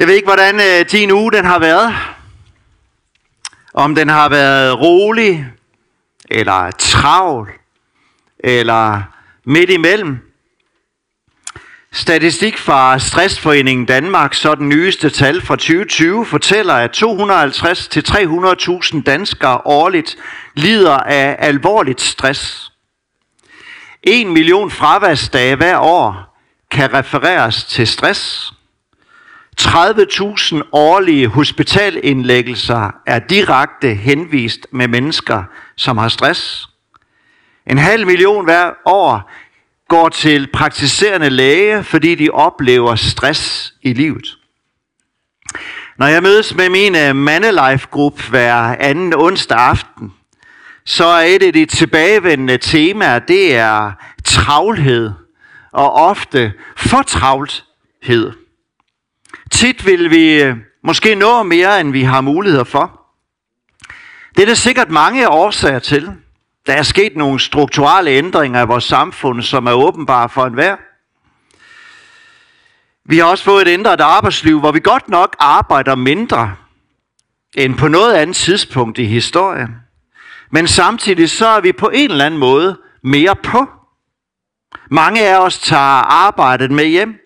Jeg ved ikke, hvordan øh, din uge den har været. Om den har været rolig, eller travl, eller midt imellem. Statistik fra Stressforeningen Danmark, så den nyeste tal fra 2020, fortæller, at 250-300.000 danskere årligt lider af alvorligt stress. En million fraværsdage hver år kan refereres til stress. 30.000 årlige hospitalindlæggelser er direkte henvist med mennesker, som har stress. En halv million hver år går til praktiserende læge, fordi de oplever stress i livet. Når jeg mødes med min øh, Mandelife-gruppe hver anden onsdag aften, så er et af de tilbagevendende temaer, det er travlhed, og ofte fortravlthed. Tit vil vi øh, måske nå mere, end vi har muligheder for. Det er der sikkert mange årsager til. Der er sket nogle strukturelle ændringer i vores samfund, som er åbenbare for enhver. Vi har også fået et ændret arbejdsliv, hvor vi godt nok arbejder mindre end på noget andet tidspunkt i historien. Men samtidig så er vi på en eller anden måde mere på. Mange af os tager arbejdet med hjem.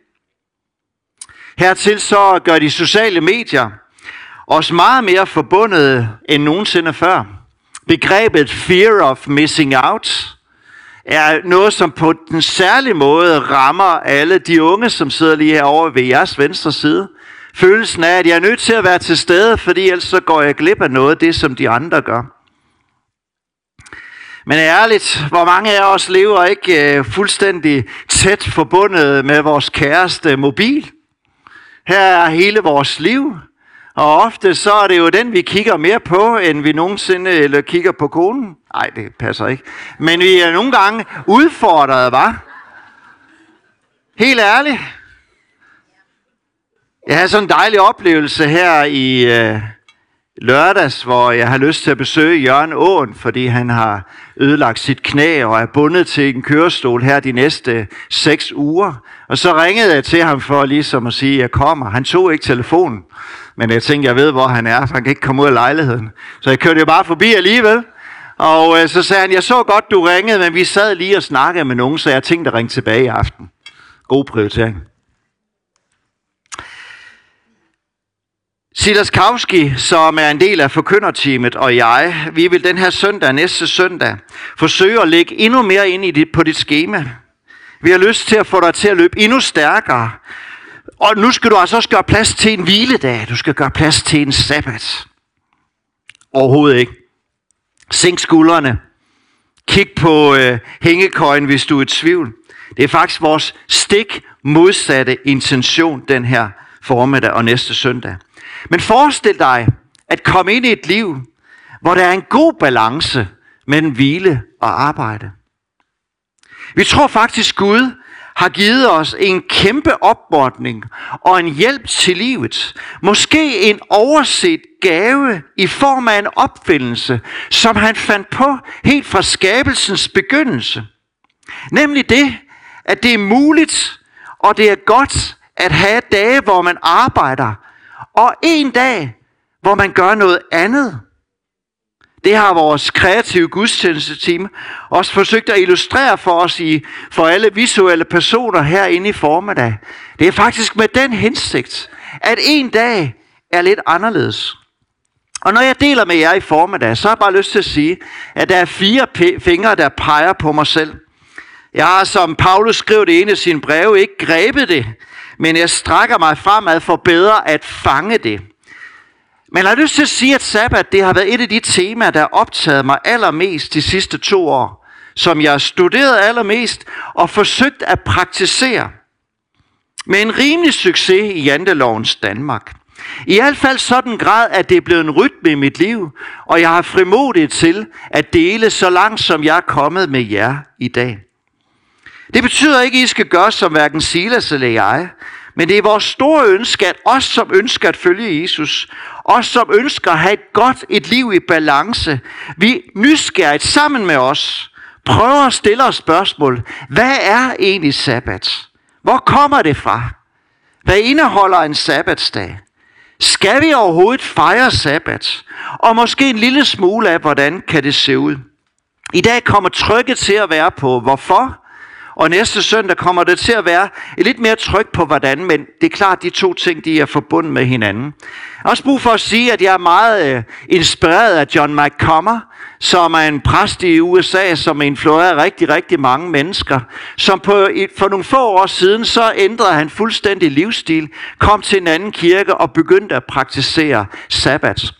Hertil så gør de sociale medier os meget mere forbundet end nogensinde før. Begrebet fear of missing out er noget, som på den særlige måde rammer alle de unge, som sidder lige herovre ved jeres venstre side. Følelsen af, at jeg er nødt til at være til stede, fordi ellers så går jeg glip af noget af det, som de andre gør. Men ærligt, hvor mange af os lever ikke øh, fuldstændig tæt forbundet med vores kæreste mobil? Her er hele vores liv. Og ofte så er det jo den, vi kigger mere på, end vi nogensinde eller kigger på konen. Nej, det passer ikke. Men vi er nogle gange udfordret, var. Helt ærligt. Jeg havde sådan en dejlig oplevelse her i øh, lørdags, hvor jeg har lyst til at besøge Jørgen Åen, fordi han har ødelagt sit knæ og er bundet til en kørestol her de næste seks uger. Og så ringede jeg til ham for ligesom at sige, at jeg kommer. Han tog ikke telefonen, men jeg tænkte, jeg ved, hvor han er, for han kan ikke komme ud af lejligheden. Så jeg kørte jo bare forbi alligevel. Og øh, så sagde han, jeg så godt, du ringede, men vi sad lige og snakkede med nogen, så jeg tænkte at ringe tilbage i aften. God prioritering. Silas Kowski, som er en del af forkynderteamet, og jeg, vi vil den her søndag, næste søndag, forsøge at lægge endnu mere ind i dit, på dit schema. Vi har lyst til at få dig til at løbe endnu stærkere. Og nu skal du altså også gøre plads til en hviledag. Du skal gøre plads til en sabbat. Overhovedet ikke. Sænk skuldrene. Kig på øh, hængekøjen, hvis du er i tvivl. Det er faktisk vores stik modsatte intention den her formiddag og næste søndag. Men forestil dig at komme ind i et liv, hvor der er en god balance mellem hvile og arbejde. Vi tror faktisk, Gud har givet os en kæmpe opbordning og en hjælp til livet. Måske en overset gave i form af en opfindelse, som han fandt på helt fra skabelsens begyndelse. Nemlig det, at det er muligt og det er godt at have dage, hvor man arbejder, og en dag, hvor man gør noget andet. Det har vores kreative gudstjenesteteam også forsøgt at illustrere for os i, for alle visuelle personer herinde i formiddag. Det er faktisk med den hensigt, at en dag er lidt anderledes. Og når jeg deler med jer i formiddag, så har jeg bare lyst til at sige, at der er fire fingre, der peger på mig selv. Jeg har, som Paulus skrev det ene i sine breve, ikke grebet det, men jeg strækker mig fremad for bedre at fange det. Men jeg har lyst til at sige, at sabbat det har været et af de temaer, der har optaget mig allermest de sidste to år. Som jeg har studeret allermest og forsøgt at praktisere. Med en rimelig succes i jantelovens Danmark. I hvert fald sådan grad, at det er blevet en rytme i mit liv, og jeg har frimodighed til at dele så langt, som jeg er kommet med jer i dag. Det betyder ikke, at I skal gøre som hverken Silas eller jeg, men det er vores store ønske, at os som ønsker at følge Jesus, os som ønsker at have et godt et liv i balance, vi nysgerrigt sammen med os, prøver at stille os spørgsmål. Hvad er egentlig sabbat? Hvor kommer det fra? Hvad indeholder en sabbatsdag? Skal vi overhovedet fejre sabbat? Og måske en lille smule af, hvordan kan det se ud? I dag kommer trykket til at være på hvorfor, og næste søndag kommer det til at være lidt mere tryk på hvordan, men det er klart, at de to ting de er forbundet med hinanden. Jeg har også brug for at sige, at jeg er meget øh, inspireret af John McComber, som er en præst i USA, som influerer rigtig, rigtig mange mennesker. Som på, for nogle få år siden, så ændrede han fuldstændig livsstil, kom til en anden kirke og begyndte at praktisere sabbat.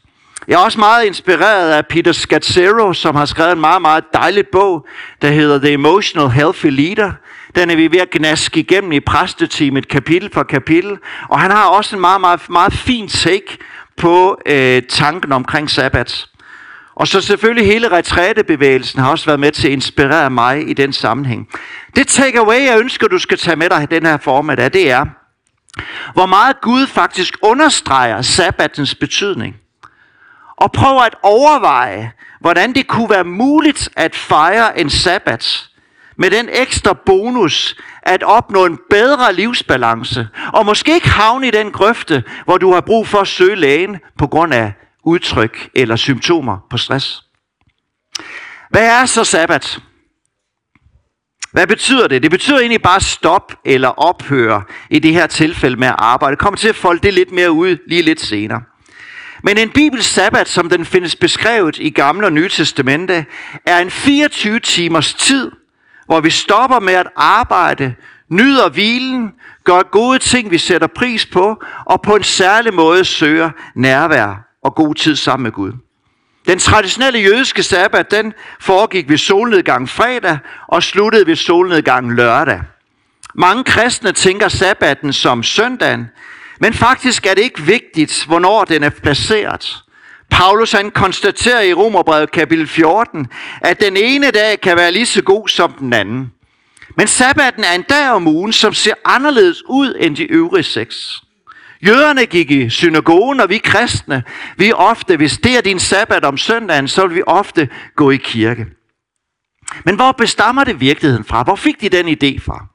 Jeg er også meget inspireret af Peter Scazzero, som har skrevet en meget, meget dejlig bog, der hedder The Emotional Healthy Leader. Den er vi ved at gnaske igennem i præsteteamet kapitel for kapitel. Og han har også en meget, meget, meget fin take på øh, tanken omkring sabbat. Og så selvfølgelig hele retrætebevægelsen har også været med til at inspirere mig i den sammenhæng. Det takeaway, jeg ønsker, du skal tage med dig i den her formiddag, det er, hvor meget Gud faktisk understreger sabbatens betydning og prøver at overveje, hvordan det kunne være muligt at fejre en sabbat med den ekstra bonus at opnå en bedre livsbalance, og måske ikke havne i den grøfte, hvor du har brug for at søge lægen på grund af udtryk eller symptomer på stress. Hvad er så sabbat? Hvad betyder det? Det betyder egentlig bare stop eller ophøre i det her tilfælde med at arbejde. Kom kommer til at folde det lidt mere ud lige lidt senere. Men en bibelsk sabbat, som den findes beskrevet i Gamle og Nye Testamente, er en 24 timers tid, hvor vi stopper med at arbejde, nyder hvilen, gør gode ting, vi sætter pris på, og på en særlig måde søger nærvær og god tid sammen med Gud. Den traditionelle jødiske sabbat, den foregik ved solnedgang fredag og sluttede ved solnedgang lørdag. Mange kristne tænker sabbaten som søndagen, men faktisk er det ikke vigtigt, hvornår den er placeret. Paulus han konstaterer i Romerbrevet kapitel 14, at den ene dag kan være lige så god som den anden. Men sabbaten er en dag om ugen, som ser anderledes ud end de øvrige seks. Jøderne gik i synagogen, og vi kristne, vi ofte, hvis det er din sabbat om søndagen, så vil vi ofte gå i kirke. Men hvor bestammer det virkeligheden fra? Hvor fik de den idé fra?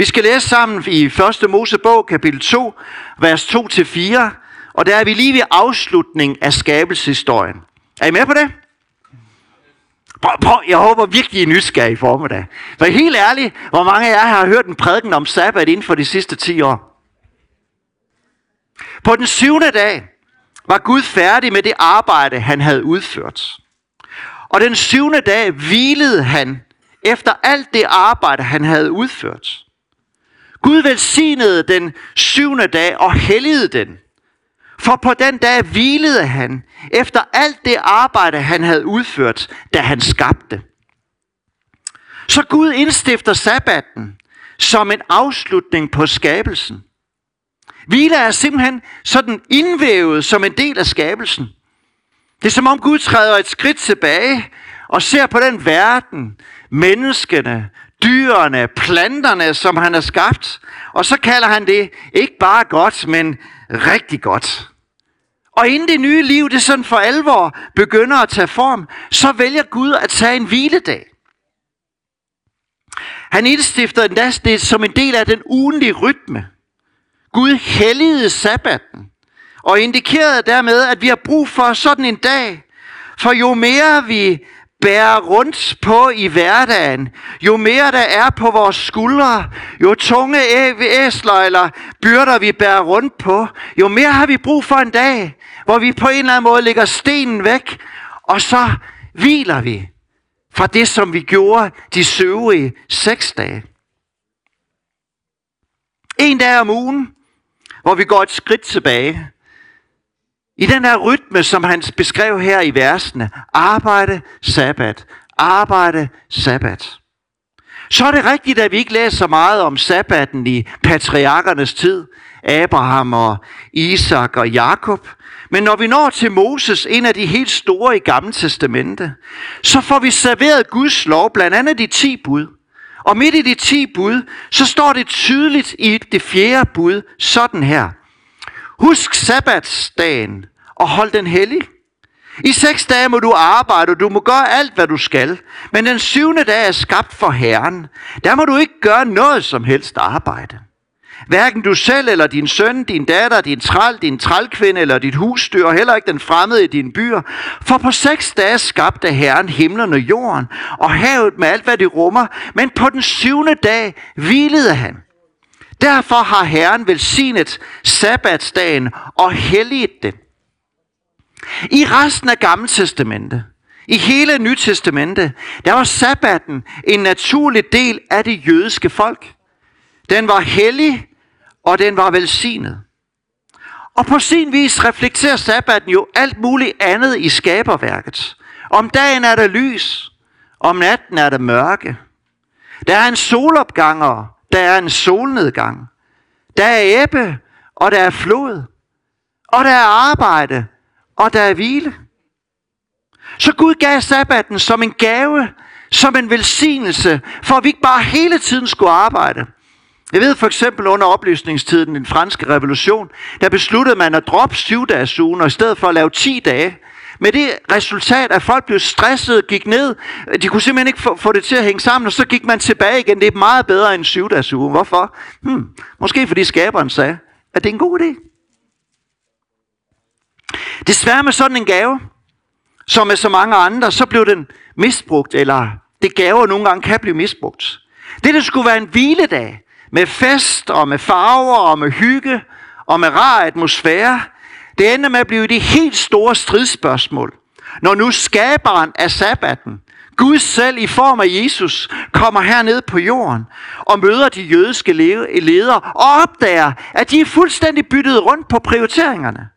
Vi skal læse sammen i 1. Mosebog, kapitel 2, vers 2-4, og der er vi lige ved afslutning af skabelseshistorien. Er I med på det? Prøv, prøv, jeg håber virkelig, I er nysgerrige i formiddag. For helt ærligt, hvor mange af jer har hørt en prædiken om sabbat inden for de sidste 10 år? På den syvende dag var Gud færdig med det arbejde, han havde udført. Og den syvende dag hvilede han efter alt det arbejde, han havde udført. Gud velsignede den syvende dag og helligede den. For på den dag hvilede han efter alt det arbejde, han havde udført, da han skabte. Så Gud indstifter sabbatten som en afslutning på skabelsen. Hvile er simpelthen sådan indvævet som en del af skabelsen. Det er som om Gud træder et skridt tilbage og ser på den verden, menneskene, dyrene, planterne, som han har skabt. Og så kalder han det ikke bare godt, men rigtig godt. Og inden det nye liv, det sådan for alvor begynder at tage form, så vælger Gud at tage en hviledag. Han indstifter endda det som en del af den ugenlige rytme. Gud helligede sabbaten og indikerede dermed, at vi har brug for sådan en dag. For jo mere vi bærer rundt på i hverdagen, jo mere der er på vores skuldre, jo tunge æsler eller byrder vi bærer rundt på, jo mere har vi brug for en dag, hvor vi på en eller anden måde lægger stenen væk, og så hviler vi fra det, som vi gjorde de søvrige seks dage. En dag om ugen, hvor vi går et skridt tilbage. I den her rytme, som han beskrev her i versene. Arbejde, sabbat. Arbejde, sabbat. Så er det rigtigt, at vi ikke læser så meget om sabbaten i patriarkernes tid. Abraham og Isak og Jakob. Men når vi når til Moses, en af de helt store i Gamle Testamente, så får vi serveret Guds lov, blandt andet de ti bud. Og midt i de ti bud, så står det tydeligt i det fjerde bud sådan her. Husk sabbatsdagen og hold den hellig. I seks dage må du arbejde, og du må gøre alt, hvad du skal. Men den syvende dag er skabt for Herren. Der må du ikke gøre noget som helst arbejde. Hverken du selv eller din søn, din datter, din træl, din trælkvinde eller dit husdyr, og heller ikke den fremmede i din byer. For på seks dage skabte Herren himlen og jorden, og havet med alt, hvad det rummer. Men på den syvende dag hvilede han. Derfor har Herren velsignet sabbatsdagen og helliget det. I resten af Gamle Testamente, i hele Nye Testamente, der var sabbaten en naturlig del af det jødiske folk. Den var hellig, og den var velsignet. Og på sin vis reflekterer sabbaten jo alt muligt andet i skaberværket. Om dagen er der lys, om natten er der mørke. Der er en solopgang, og der er en solnedgang. Der er æbbe, og der er flod. Og der er arbejde, og der er hvile. Så Gud gav sabbaten som en gave, som en velsignelse, for at vi ikke bare hele tiden skulle arbejde. Jeg ved for eksempel under oplysningstiden, den franske revolution, der besluttede man at droppe syv dages ugen, og i stedet for at lave 10 dage, med det resultat, at folk blev stresset, gik ned, de kunne simpelthen ikke få, få det til at hænge sammen, og så gik man tilbage igen. Det er meget bedre end syv dages uge. Hvorfor? Hmm, måske fordi skaberen sagde, at det er en god idé. Desværre med sådan en gave, som med så mange andre, så blev den misbrugt, eller det gaver nogle gange kan blive misbrugt. Det, der skulle være en hviledag, med fest og med farver og med hygge og med rar atmosfære, det ender med at blive det helt store stridsspørgsmål. Når nu skaberen af sabbaten, Gud selv i form af Jesus, kommer herned på jorden og møder de jødiske ledere og opdager, at de er fuldstændig byttet rundt på prioriteringerne.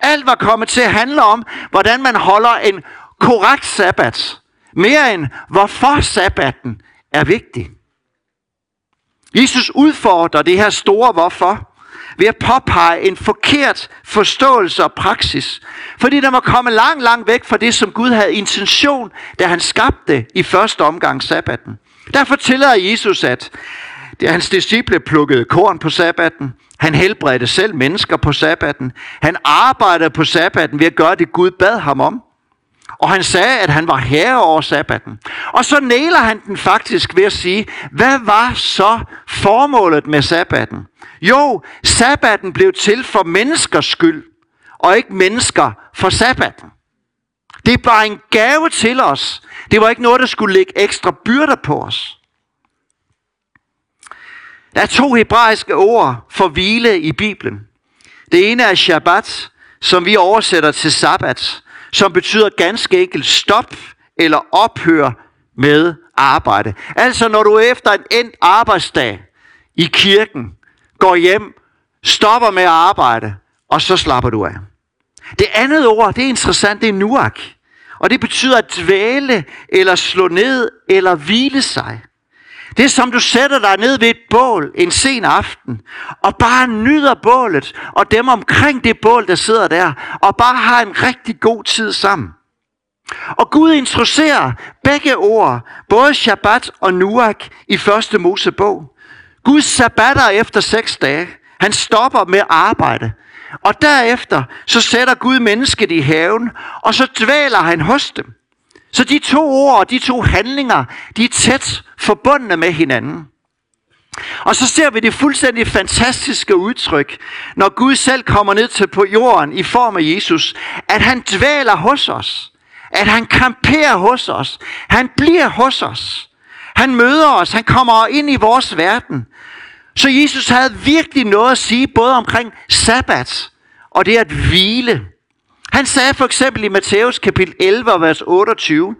Alt var kommet til at handle om, hvordan man holder en korrekt sabbat. Mere end hvorfor sabbaten er vigtig. Jesus udfordrer det her store hvorfor ved at påpege en forkert forståelse og praksis. Fordi der må komme langt, langt væk fra det, som Gud havde intention, da han skabte i første omgang sabbaten. Derfor tillader Jesus, at hans disciple plukkede korn på sabbaten. Han helbredte selv mennesker på sabbaten. Han arbejdede på sabbaten ved at gøre det, Gud bad ham om. Og han sagde, at han var herre over sabbaten. Og så næler han den faktisk ved at sige, hvad var så formålet med sabbaten? Jo, sabbaten blev til for menneskers skyld, og ikke mennesker for sabbaten. Det var en gave til os. Det var ikke noget, der skulle lægge ekstra byrder på os. Der er to hebraiske ord for hvile i Bibelen. Det ene er Shabbat, som vi oversætter til sabbat, som betyder ganske enkelt stop eller ophør med arbejde. Altså når du efter en endt arbejdsdag i kirken går hjem, stopper med at arbejde, og så slapper du af. Det andet ord, det er interessant, det er nuak. Og det betyder at dvæle, eller slå ned, eller hvile sig. Det er som du sætter dig ned ved et bål en sen aften, og bare nyder bålet, og dem omkring det bål, der sidder der, og bare har en rigtig god tid sammen. Og Gud introducerer begge ord, både Shabbat og Nuak, i første Mosebog. Gud sabbatter efter seks dage. Han stopper med arbejde. Og derefter så sætter Gud mennesket i haven, og så dvæler han hos dem. Så de to ord og de to handlinger, de er tæt forbundne med hinanden. Og så ser vi det fuldstændig fantastiske udtryk, når Gud selv kommer ned til på jorden i form af Jesus, at han dvæler hos os, at han kamperer hos os, han bliver hos os, han møder os, han kommer ind i vores verden. Så Jesus havde virkelig noget at sige både omkring sabbat og det at hvile. Han sagde for eksempel i Matthæus kapitel 11, vers 28,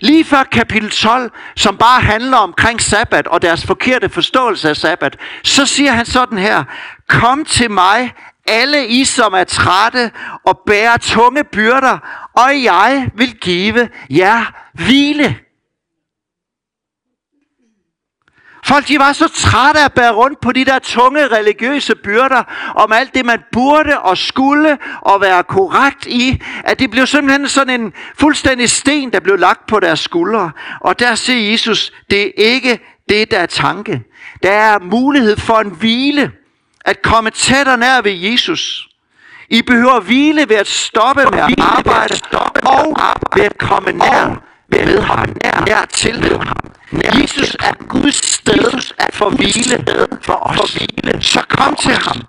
lige før kapitel 12, som bare handler omkring sabbat og deres forkerte forståelse af sabbat, så siger han sådan her, kom til mig, alle I, som er trætte og bærer tunge byrder, og jeg vil give jer hvile. Folk de var så trætte af at bære rundt på de der tunge religiøse byrder om alt det, man burde og skulle og være korrekt i, at det blev simpelthen sådan en fuldstændig sten, der blev lagt på deres skuldre. Og der siger Jesus, det er ikke det, der er tanke. Der er mulighed for en hvile, at komme tættere nær ved Jesus. I behøver hvile ved at stoppe med at arbejde og ved at komme nær ved ham, nær til ham. Jesus er Guds sted for hvile for os. Så kom til ham.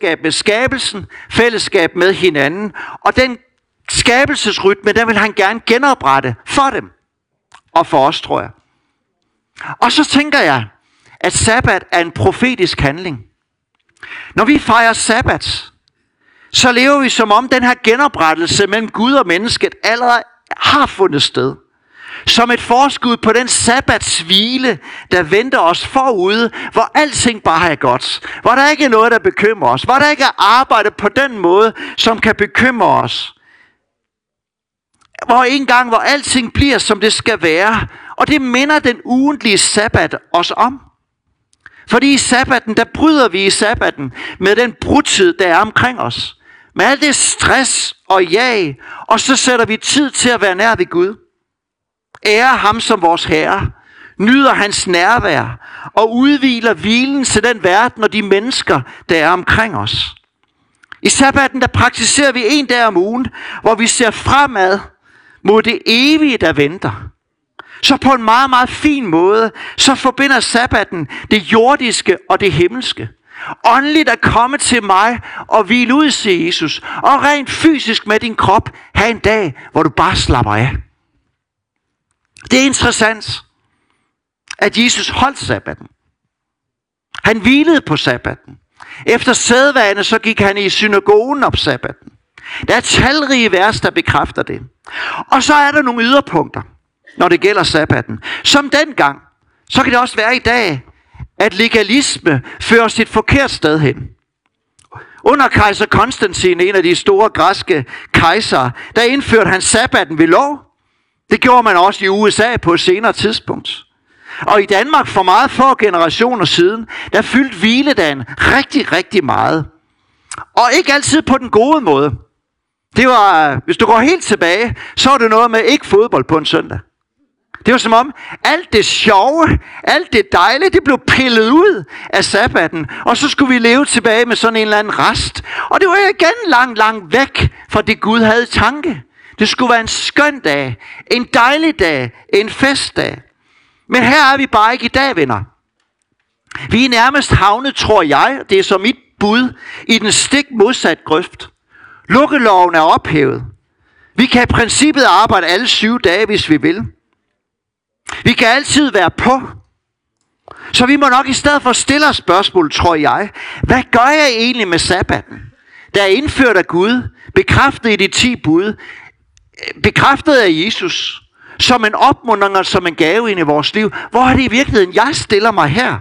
fællesskab med skabelsen, fællesskab med hinanden, og den skabelsesrytme, den vil han gerne genoprette for dem, og for os, tror jeg. Og så tænker jeg, at sabbat er en profetisk handling. Når vi fejrer sabbat, så lever vi som om den her genoprettelse mellem Gud og mennesket allerede har fundet sted som et forskud på den sabbatshvile, der venter os forude, hvor alting bare er godt. Hvor der ikke er noget, der bekymrer os. Hvor der ikke er arbejde på den måde, som kan bekymre os. Hvor en gang, hvor alting bliver, som det skal være. Og det minder den ugentlige sabbat os om. Fordi i sabbaten, der bryder vi i sabbaten med den brudtid, der er omkring os. Med alt det stress og jag, og så sætter vi tid til at være nær ved Gud Ære ham som vores Herre, nyder hans nærvær og udviler hvilen til den verden og de mennesker, der er omkring os. I sabbaten der praktiserer vi en dag om ugen, hvor vi ser fremad mod det evige, der venter. Så på en meget, meget fin måde, så forbinder sabbaten det jordiske og det himmelske. Åndeligt at komme til mig og hvile ud, siger Jesus. Og rent fysisk med din krop, have en dag, hvor du bare slapper af. Det er interessant, at Jesus holdt sabbaten. Han hvilede på sabbaten. Efter sædvane, så gik han i synagogen op sabbaten. Der er talrige vers, der bekræfter det. Og så er der nogle yderpunkter, når det gælder sabbaten. Som dengang, så kan det også være i dag, at legalisme fører sit forkert sted hen. Under kejser Konstantin, en af de store græske kejsere, der indførte han sabbaten ved lov. Det gjorde man også i USA på et senere tidspunkt. Og i Danmark for meget få generationer siden, der fyldte hviledagen rigtig, rigtig meget. Og ikke altid på den gode måde. Det var, hvis du går helt tilbage, så var det noget med ikke fodbold på en søndag. Det var som om, alt det sjove, alt det dejlige, det blev pillet ud af sabbaten. Og så skulle vi leve tilbage med sådan en eller anden rest. Og det var igen langt, langt væk fra det Gud havde tanke. Det skulle være en skøn dag, en dejlig dag, en festdag. Men her er vi bare ikke i dag, venner. Vi er nærmest havnet, tror jeg, det er så mit bud, i den stik modsat grøft. Lukkeloven er ophævet. Vi kan i princippet arbejde alle syv dage, hvis vi vil. Vi kan altid være på. Så vi må nok i stedet for stille os spørgsmål, tror jeg. Hvad gør jeg egentlig med sabbaten? Der er indført af Gud, bekræftet i de ti bud, øh, bekræftet af Jesus, som en opmuntring og som en gave ind i vores liv. Hvor er det i virkeligheden, jeg stiller mig her?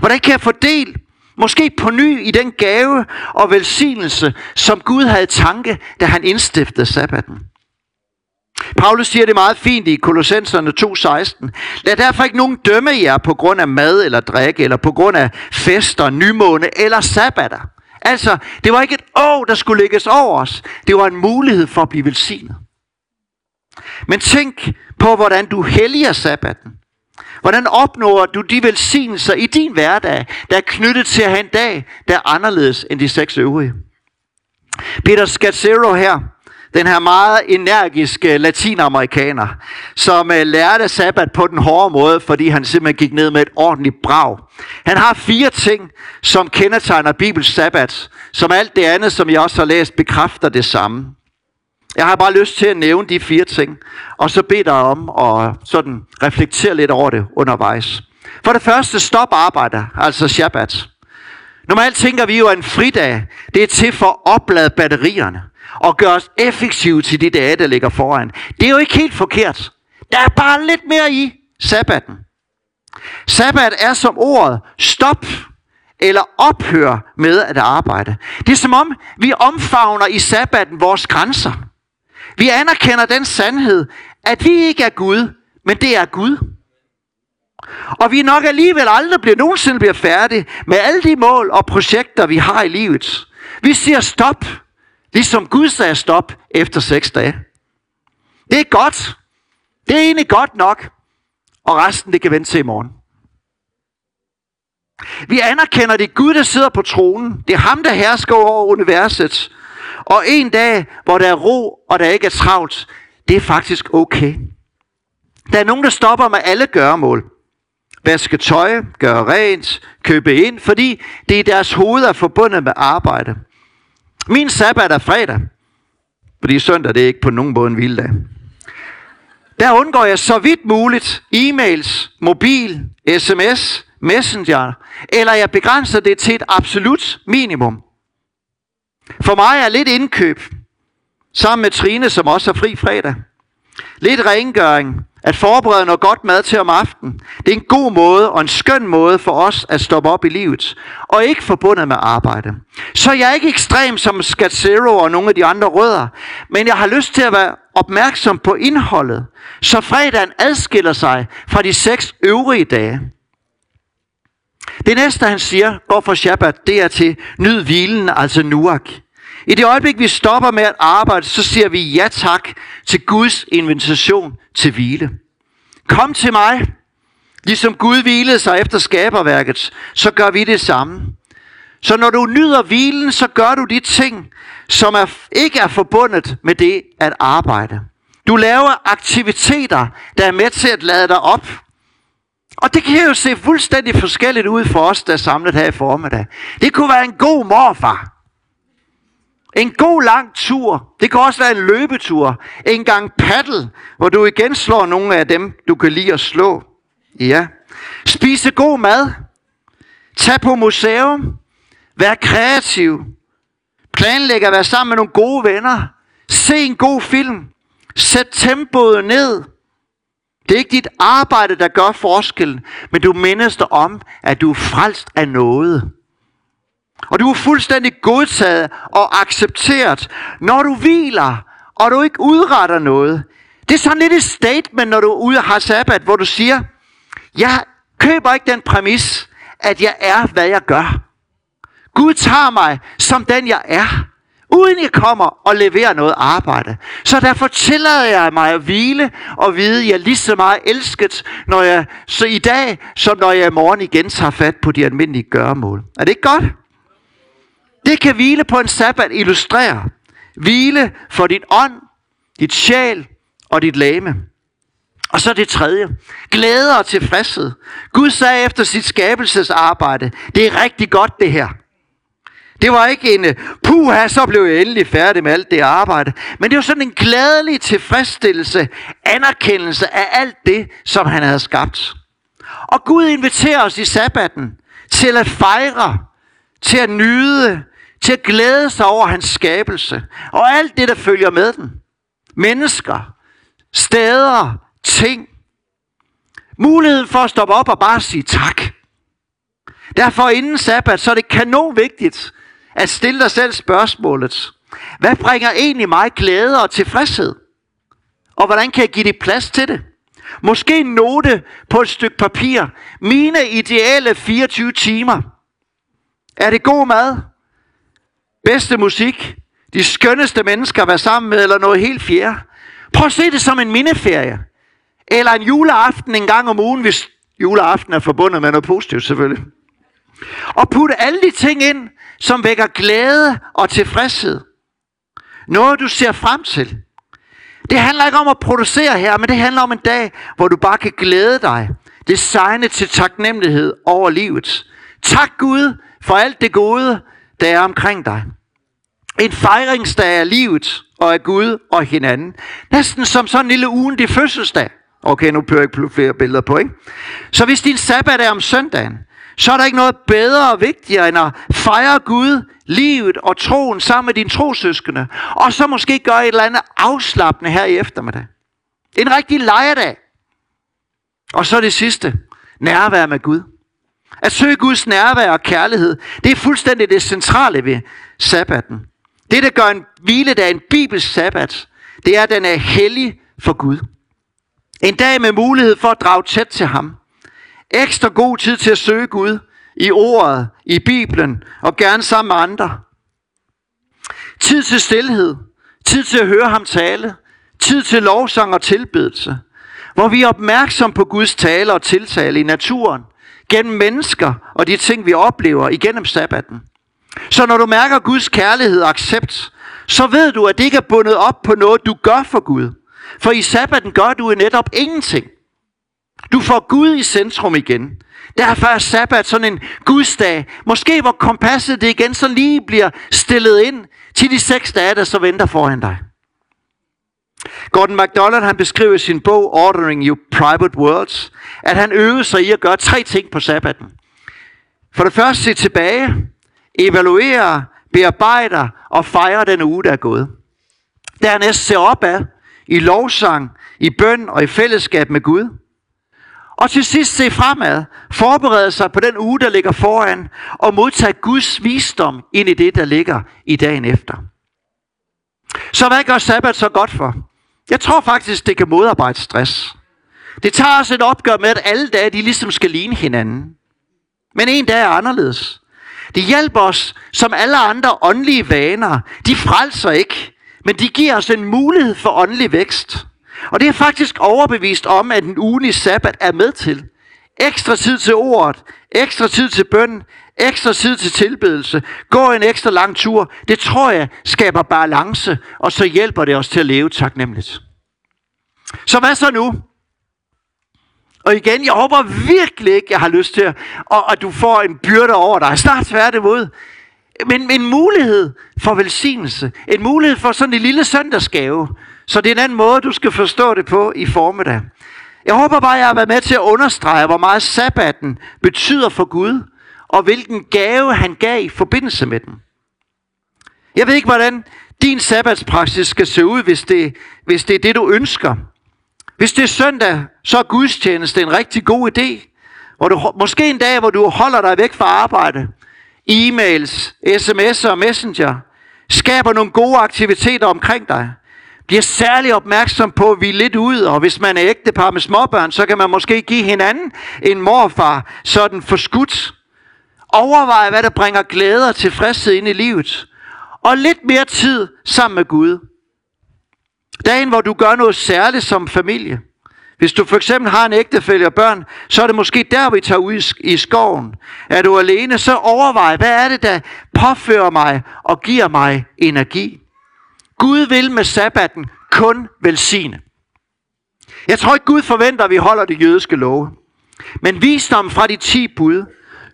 Hvordan kan jeg få del, måske på ny, i den gave og velsignelse, som Gud havde tanke, da han indstiftede sabbaten? Paulus siger det meget fint i Kolossenserne 2.16. Lad derfor ikke nogen dømme jer på grund af mad eller drikke, eller på grund af fester, nymåne eller sabbater. Altså, det var ikke et år, der skulle lægges over os. Det var en mulighed for at blive velsignet. Men tænk på, hvordan du helliger sabbaten. Hvordan opnår du de velsignelser i din hverdag, der er knyttet til at have en dag, der er anderledes end de seks øvrige? Peter Scazzero her, den her meget energiske latinamerikaner, som øh, lærte sabbat på den hårde måde, fordi han simpelthen gik ned med et ordentligt brag. Han har fire ting, som kendetegner Bibels sabbat, som alt det andet, som jeg også har læst, bekræfter det samme. Jeg har bare lyst til at nævne de fire ting, og så bede dig om at sådan reflektere lidt over det undervejs. For det første, stop arbejde, altså Shabbat. Normalt tænker vi jo, at en fridag, det er til for at oplade batterierne og gøre os effektive til de dage, der ligger foran. Det er jo ikke helt forkert. Der er bare lidt mere i sabbaten. Sabbat er som ordet stop eller ophør med at arbejde. Det er som om, vi omfavner i sabbaten vores grænser. Vi anerkender den sandhed, at vi ikke er Gud, men det er Gud. Og vi nok alligevel aldrig bliver nogensinde bliver færdige med alle de mål og projekter, vi har i livet. Vi siger stop, ligesom Gud sagde stop efter seks dage. Det er godt. Det er egentlig godt nok. Og resten, det kan vente til i morgen. Vi anerkender, det er Gud, der sidder på tronen. Det er ham, der hersker over universet. Og en dag, hvor der er ro, og der ikke er travlt, det er faktisk okay. Der er nogen, der stopper med alle gøremål. Vaske tøj, gøre rent, købe ind, fordi det i deres hoved er forbundet med arbejde. Min sabbat er fredag, fordi søndag det er ikke på nogen måde en hviledag. Der undgår jeg så vidt muligt e-mails, mobil, sms, messenger, eller jeg begrænser det til et absolut minimum. For mig er lidt indkøb, sammen med Trine, som også er fri fredag. Lidt rengøring, at forberede noget godt mad til om aftenen. Det er en god måde og en skøn måde for os at stoppe op i livet. Og ikke forbundet med arbejde. Så jeg er ikke ekstrem som Scat Zero og nogle af de andre rødder. Men jeg har lyst til at være opmærksom på indholdet. Så fredagen adskiller sig fra de seks øvrige dage. Det næste, han siger, går for Shabbat, det er til nyd hvilen, altså nuak. I det øjeblik, vi stopper med at arbejde, så siger vi ja tak til Guds invitation til hvile. Kom til mig. Ligesom Gud hvilede sig efter skaberværket, så gør vi det samme. Så når du nyder hvilen, så gør du de ting, som er, ikke er forbundet med det at arbejde. Du laver aktiviteter, der er med til at lade dig op. Og det kan jo se fuldstændig forskelligt ud for os, der er samlet her i formiddag. Det kunne være en god morfar. En god lang tur. Det kan også være en løbetur. En gang paddle, hvor du igen slår nogle af dem, du kan lide at slå. Ja. Spise god mad. Tag på museum. Vær kreativ. Planlæg at være sammen med nogle gode venner. Se en god film. Sæt tempoet ned. Det er ikke dit arbejde, der gør forskellen, men du mindes dig om, at du er frelst af noget. Og du er fuldstændig godtaget og accepteret, når du hviler, og du ikke udretter noget. Det er sådan lidt et statement, når du er ude og har sabbat, hvor du siger, jeg køber ikke den præmis, at jeg er, hvad jeg gør. Gud tager mig som den, jeg er, uden jeg kommer og leverer noget arbejde. Så derfor tillader jeg mig at hvile og vide, at jeg er lige så meget elsket, når jeg, så i dag, som når jeg i morgen igen tager fat på de almindelige gøremål. Er det ikke godt? Det kan hvile på en sabbat illustrere. Hvile for dit ånd, dit sjæl og dit lame. Og så det tredje. Glæde og tilfredshed. Gud sagde efter sit skabelsesarbejde, det er rigtig godt det her. Det var ikke en, puha, så blev jeg endelig færdig med alt det arbejde. Men det var sådan en glædelig tilfredsstillelse, anerkendelse af alt det, som han havde skabt. Og Gud inviterer os i sabbaten til at fejre, til at nyde, til at glæde sig over hans skabelse, og alt det, der følger med den. Mennesker, steder, ting. Muligheden for at stoppe op og bare sige tak. Derfor inden sabbat, så er det kanon vigtigt at stille dig selv spørgsmålet. Hvad bringer egentlig mig glæde og tilfredshed? Og hvordan kan jeg give det plads til det? Måske en note på et stykke papir. Mine ideale 24 timer. Er det god mad? Bedste musik, de skønneste mennesker at være sammen med, eller noget helt fjerde. Prøv at se det som en mindeferie. Eller en juleaften en gang om ugen, hvis juleaften er forbundet med noget positivt selvfølgelig. Og putte alle de ting ind, som vækker glæde og tilfredshed. Noget du ser frem til. Det handler ikke om at producere her, men det handler om en dag, hvor du bare kan glæde dig. Designe til taknemmelighed over livet. Tak Gud for alt det gode, der er omkring dig. En fejringsdag af livet og af Gud og hinanden. Næsten som sådan en lille ugen det fødselsdag. Okay, nu pører jeg ikke flere billeder på, ikke? Så hvis din sabbat er om søndagen, så er der ikke noget bedre og vigtigere end at fejre Gud, livet og troen sammen med dine trosøskende. Og så måske gøre et eller andet afslappende her i eftermiddag. En rigtig lejedag. Og så det sidste. Nærvær med Gud. At søge Guds nærvær og kærlighed, det er fuldstændig det centrale ved sabbaten. Det, der gør en hviledag en bibelsk sabbat, det er, at den er hellig for Gud. En dag med mulighed for at drage tæt til ham. Ekstra god tid til at søge Gud i ordet, i Bibelen og gerne sammen med andre. Tid til stillhed. Tid til at høre ham tale. Tid til lovsang og tilbedelse. Hvor vi er opmærksom på Guds tale og tiltale i naturen, gennem mennesker og de ting, vi oplever igennem sabbaten. Så når du mærker Guds kærlighed og accept, så ved du, at det ikke er bundet op på noget, du gør for Gud. For i sabbaten gør du netop ingenting. Du får Gud i centrum igen. Derfor er sabbat sådan en Gudsdag. Måske hvor kompasset det igen så lige bliver stillet ind til de seks dage, der så venter foran dig. Gordon MacDonald han beskriver i sin bog Ordering Your Private Worlds, at han øvede sig i at gøre tre ting på sabbaten. For det første se tilbage, evaluere, bearbejder og fejre den uge, der er gået. Dernæst se opad i lovsang, i bøn og i fællesskab med Gud. Og til sidst se fremad, forberede sig på den uge, der ligger foran, og modtage Guds visdom ind i det, der ligger i dagen efter. Så hvad gør sabbat så godt for? Jeg tror faktisk, det kan modarbejde stress. Det tager os et opgør med, at alle dage de ligesom skal ligne hinanden. Men en dag er anderledes. Det hjælper os, som alle andre åndelige vaner. De frelser ikke, men de giver os en mulighed for åndelig vækst. Og det er faktisk overbevist om, at en ugen i sabbat er med til. Ekstra tid til ordet, ekstra tid til bøn, ekstra tid til tilbedelse, gå en ekstra lang tur. Det tror jeg skaber balance, og så hjælper det os til at leve taknemmeligt. Så hvad så nu? Og igen, jeg håber virkelig ikke, jeg har lyst til, at, at du får en byrde over dig. Snart tværtimod. Men en mulighed for velsignelse. En mulighed for sådan en lille søndagsgave. Så det er en anden måde, du skal forstå det på i formiddag. Jeg håber bare, jeg har været med til at understrege, hvor meget sabbaten betyder for Gud, og hvilken gave han gav i forbindelse med den. Jeg ved ikke, hvordan din sabbatspraksis skal se ud, hvis det, hvis det er det, du ønsker. Hvis det er søndag, så er gudstjeneste en rigtig god idé. Hvor du, måske en dag, hvor du holder dig væk fra arbejde, e-mails, sms'er og messenger, skaber nogle gode aktiviteter omkring dig. Bliver særlig opmærksom på, at vi er lidt ude, og hvis man er ægtepar med småbørn, så kan man måske give hinanden en morfar sådan forskudt. Overvej, hvad der bringer glæde og tilfredshed ind i livet. Og lidt mere tid sammen med Gud. Dagen, hvor du gør noget særligt som familie. Hvis du for eksempel har en ægtefælle og børn, så er det måske der, vi tager ud i skoven. Er du alene, så overvej, hvad er det, der påfører mig og giver mig energi. Gud vil med sabbaten kun velsigne. Jeg tror ikke, Gud forventer, at vi holder det jødiske love. Men visdom fra de ti bud,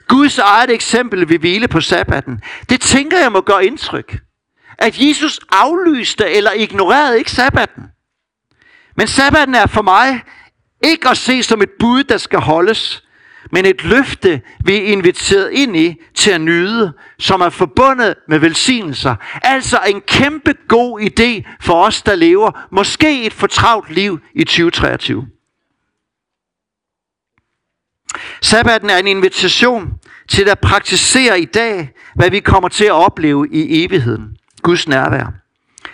Guds eget eksempel vi hvile på sabbaten, det tænker jeg må gøre indtryk at Jesus aflyste eller ignorerede ikke sabbaten. Men sabbaten er for mig ikke at se som et bud, der skal holdes, men et løfte, vi er inviteret ind i til at nyde, som er forbundet med velsignelser. Altså en kæmpe god idé for os, der lever måske et fortravlt liv i 2023. Sabbaten er en invitation til at praktisere i dag, hvad vi kommer til at opleve i evigheden. Guds nærvær.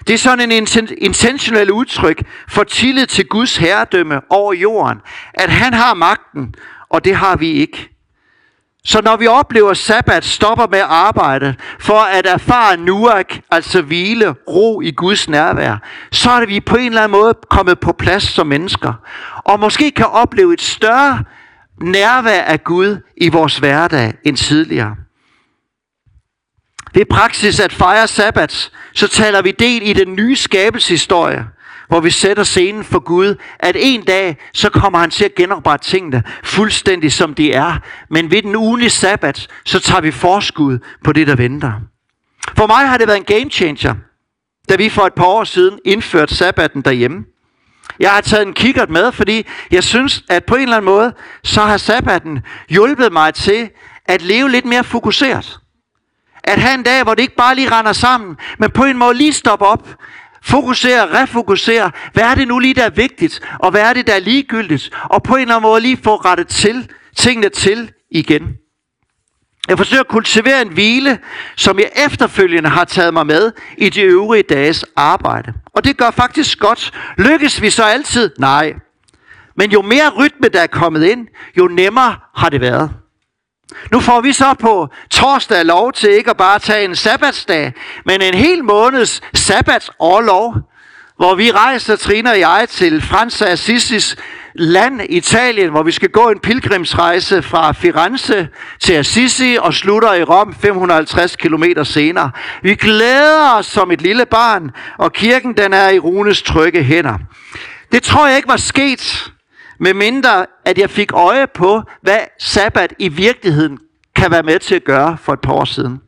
Det er sådan en intentionel udtryk for tillid til Guds herredømme over jorden. At han har magten, og det har vi ikke. Så når vi oplever sabbat, stopper med at arbejde for at erfare nuak, altså hvile, ro i Guds nærvær, så er det vi på en eller anden måde kommet på plads som mennesker. Og måske kan opleve et større nærvær af Gud i vores hverdag end tidligere. Ved praksis at fejre sabbat, så taler vi del i den nye skabelseshistorie, hvor vi sætter scenen for Gud, at en dag, så kommer han til at genoprette tingene fuldstændig som de er. Men ved den ugenlige sabbat, så tager vi forskud på det, der venter. For mig har det været en game changer, da vi for et par år siden indførte sabbaten derhjemme. Jeg har taget en kikkert med, fordi jeg synes, at på en eller anden måde, så har sabbaten hjulpet mig til at leve lidt mere fokuseret. At have en dag, hvor det ikke bare lige render sammen, men på en måde lige stoppe op, fokusere, refokusere, hvad er det nu lige, der er vigtigt, og hvad er det, der er ligegyldigt, og på en eller anden måde lige få rettet til, tingene til igen. Jeg forsøger at kultivere en hvile, som jeg efterfølgende har taget mig med i de øvrige dages arbejde. Og det gør faktisk godt. Lykkes vi så altid? Nej. Men jo mere rytme, der er kommet ind, jo nemmere har det været. Nu får vi så på torsdag lov til ikke at bare tage en sabbatsdag, men en hel måneds sabbatsårlov. hvor vi rejser, Trine og jeg, til Frans Assisis land, Italien, hvor vi skal gå en pilgrimsrejse fra Firenze til Assisi og slutter i Rom 550 km senere. Vi glæder os som et lille barn, og kirken den er i Runes trygge hænder. Det tror jeg ikke var sket, med mindre at jeg fik øje på, hvad sabbat i virkeligheden kan være med til at gøre for et par år siden.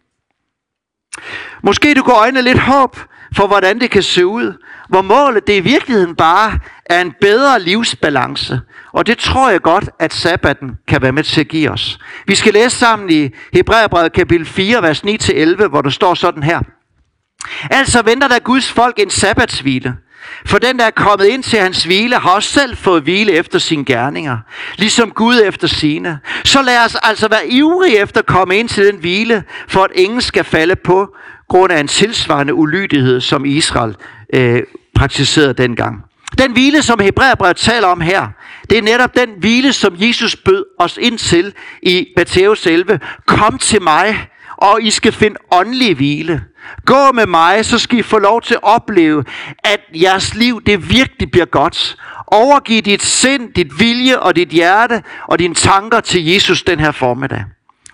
Måske du går øjne lidt håb for, hvordan det kan se ud, hvor målet det i virkeligheden bare er en bedre livsbalance. Og det tror jeg godt, at sabbaten kan være med til at give os. Vi skal læse sammen i Hebræerbrevet kapitel 4, vers 9-11, hvor der står sådan her. Altså venter der Guds folk en sabbatshvile. For den, der er kommet ind til hans hvile, har også selv fået hvile efter sine gerninger, ligesom Gud efter sine. Så lad os altså være ivrige efter at komme ind til den hvile, for at ingen skal falde på grund af en tilsvarende ulydighed, som Israel øh, praktiserede dengang. Den hvile, som Hebræerbrevet taler om her, det er netop den hvile, som Jesus bød os ind til i Matthæus 11. Kom til mig, og I skal finde åndelig hvile. Gå med mig, så skal I få lov til at opleve, at jeres liv det virkelig bliver godt. Overgiv dit sind, dit vilje og dit hjerte og dine tanker til Jesus den her formiddag.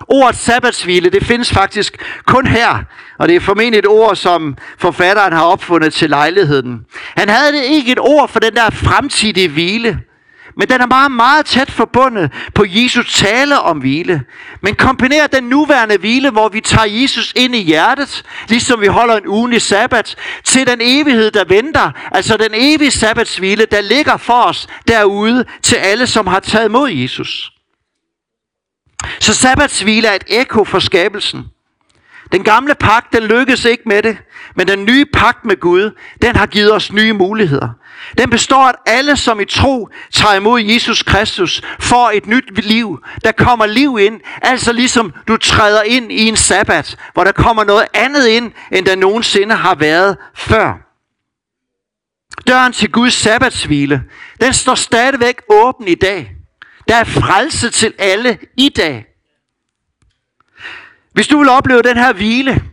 Ordet sabbatshvile, det findes faktisk kun her, og det er formentlig et ord, som forfatteren har opfundet til lejligheden. Han havde det ikke et ord for den der fremtidige hvile, men den er meget, meget tæt forbundet på Jesus tale om hvile. Men kombinerer den nuværende hvile, hvor vi tager Jesus ind i hjertet, ligesom vi holder en ugenlig sabbat, til den evighed, der venter, altså den evige sabbatshvile, der ligger for os derude til alle, som har taget mod Jesus. Så sabbatshvile er et ekko for skabelsen. Den gamle pagt, den lykkedes ikke med det, men den nye pagt med Gud, den har givet os nye muligheder. Den består af, at alle, som i tro tager imod Jesus Kristus, får et nyt liv. Der kommer liv ind, altså ligesom du træder ind i en sabbat, hvor der kommer noget andet ind, end der nogensinde har været før. Døren til Guds sabbatshvile, den står stadigvæk åben i dag. Der er frelse til alle i dag. Hvis du vil opleve den her hvile,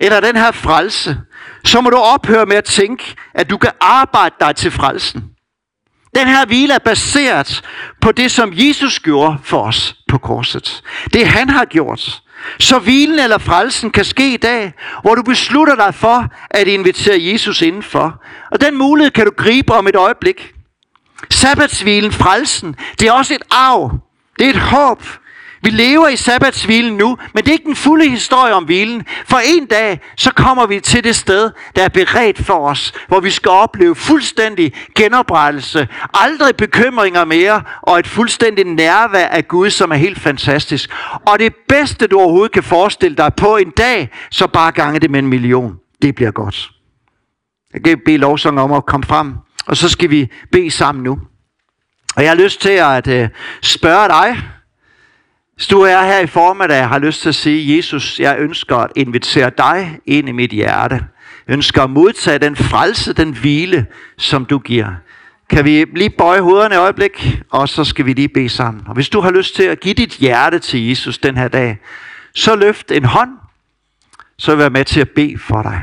eller den her frelse, så må du ophøre med at tænke, at du kan arbejde dig til frelsen. Den her hvile er baseret på det, som Jesus gjorde for os på korset. Det han har gjort. Så hvilen eller frelsen kan ske i dag, hvor du beslutter dig for at invitere Jesus indenfor. Og den mulighed kan du gribe om et øjeblik. Sabbatshvilen, frelsen, det er også et arv. Det er et håb. Vi lever i sabbatshvilen nu, men det er ikke den fulde historie om hvilen. For en dag, så kommer vi til det sted, der er beredt for os, hvor vi skal opleve fuldstændig genoprettelse, aldrig bekymringer mere, og et fuldstændig nærvær af Gud, som er helt fantastisk. Og det bedste, du overhovedet kan forestille dig på en dag, så bare gange det med en million. Det bliver godt. Jeg kan bede lovsang om at komme frem, og så skal vi bede sammen nu. Og jeg har lyst til at øh, spørge dig, hvis du er her i formiddag har lyst til at sige, Jesus, jeg ønsker at invitere dig ind i mit hjerte. Jeg ønsker at modtage den frelse, den hvile, som du giver. Kan vi lige bøje hovederne et øjeblik, og så skal vi lige bede sammen. Og hvis du har lyst til at give dit hjerte til Jesus den her dag, så løft en hånd, så vil jeg være med til at bede for dig.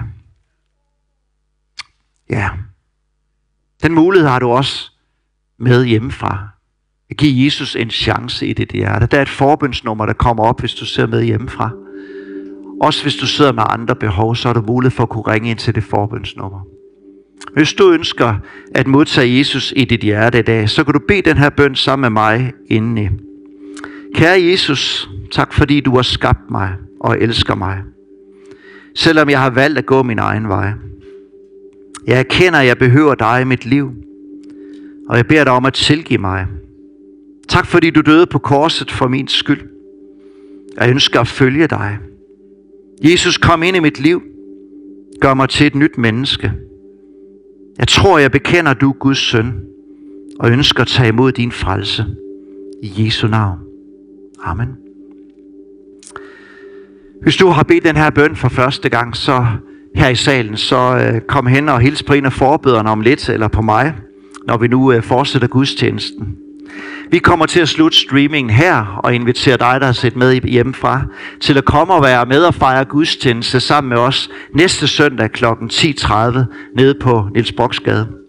Ja, den mulighed har du også med hjemmefra. Giv Jesus en chance i dit hjerte. Der er et forbundsnummer, der kommer op, hvis du sidder med hjemmefra. Også hvis du sidder med andre behov, så er du mulighed for at kunne ringe ind til det forbundsnummer. Hvis du ønsker at modtage Jesus i dit hjerte i dag, så kan du bede den her bøn sammen med mig indeni. Kære Jesus, tak fordi du har skabt mig og elsker mig. Selvom jeg har valgt at gå min egen vej. Jeg erkender, at jeg behøver dig i mit liv. Og jeg beder dig om at tilgive mig. Tak fordi du døde på korset for min skyld. Jeg ønsker at følge dig. Jesus, kom ind i mit liv. Gør mig til et nyt menneske. Jeg tror, jeg bekender, at du er Guds søn, og ønsker at tage imod din frelse. I Jesu navn. Amen. Hvis du har bedt den her bøn for første gang, så her i salen, så øh, kom hen og hils på en af forbederne om lidt, eller på mig, når vi nu øh, fortsætter gudstjenesten. Vi kommer til at slutte streamingen her og inviterer dig, der har set med hjemmefra, til at komme og være med og fejre gudstjeneste sammen med os næste søndag kl. 10.30 nede på Niels Boksgade.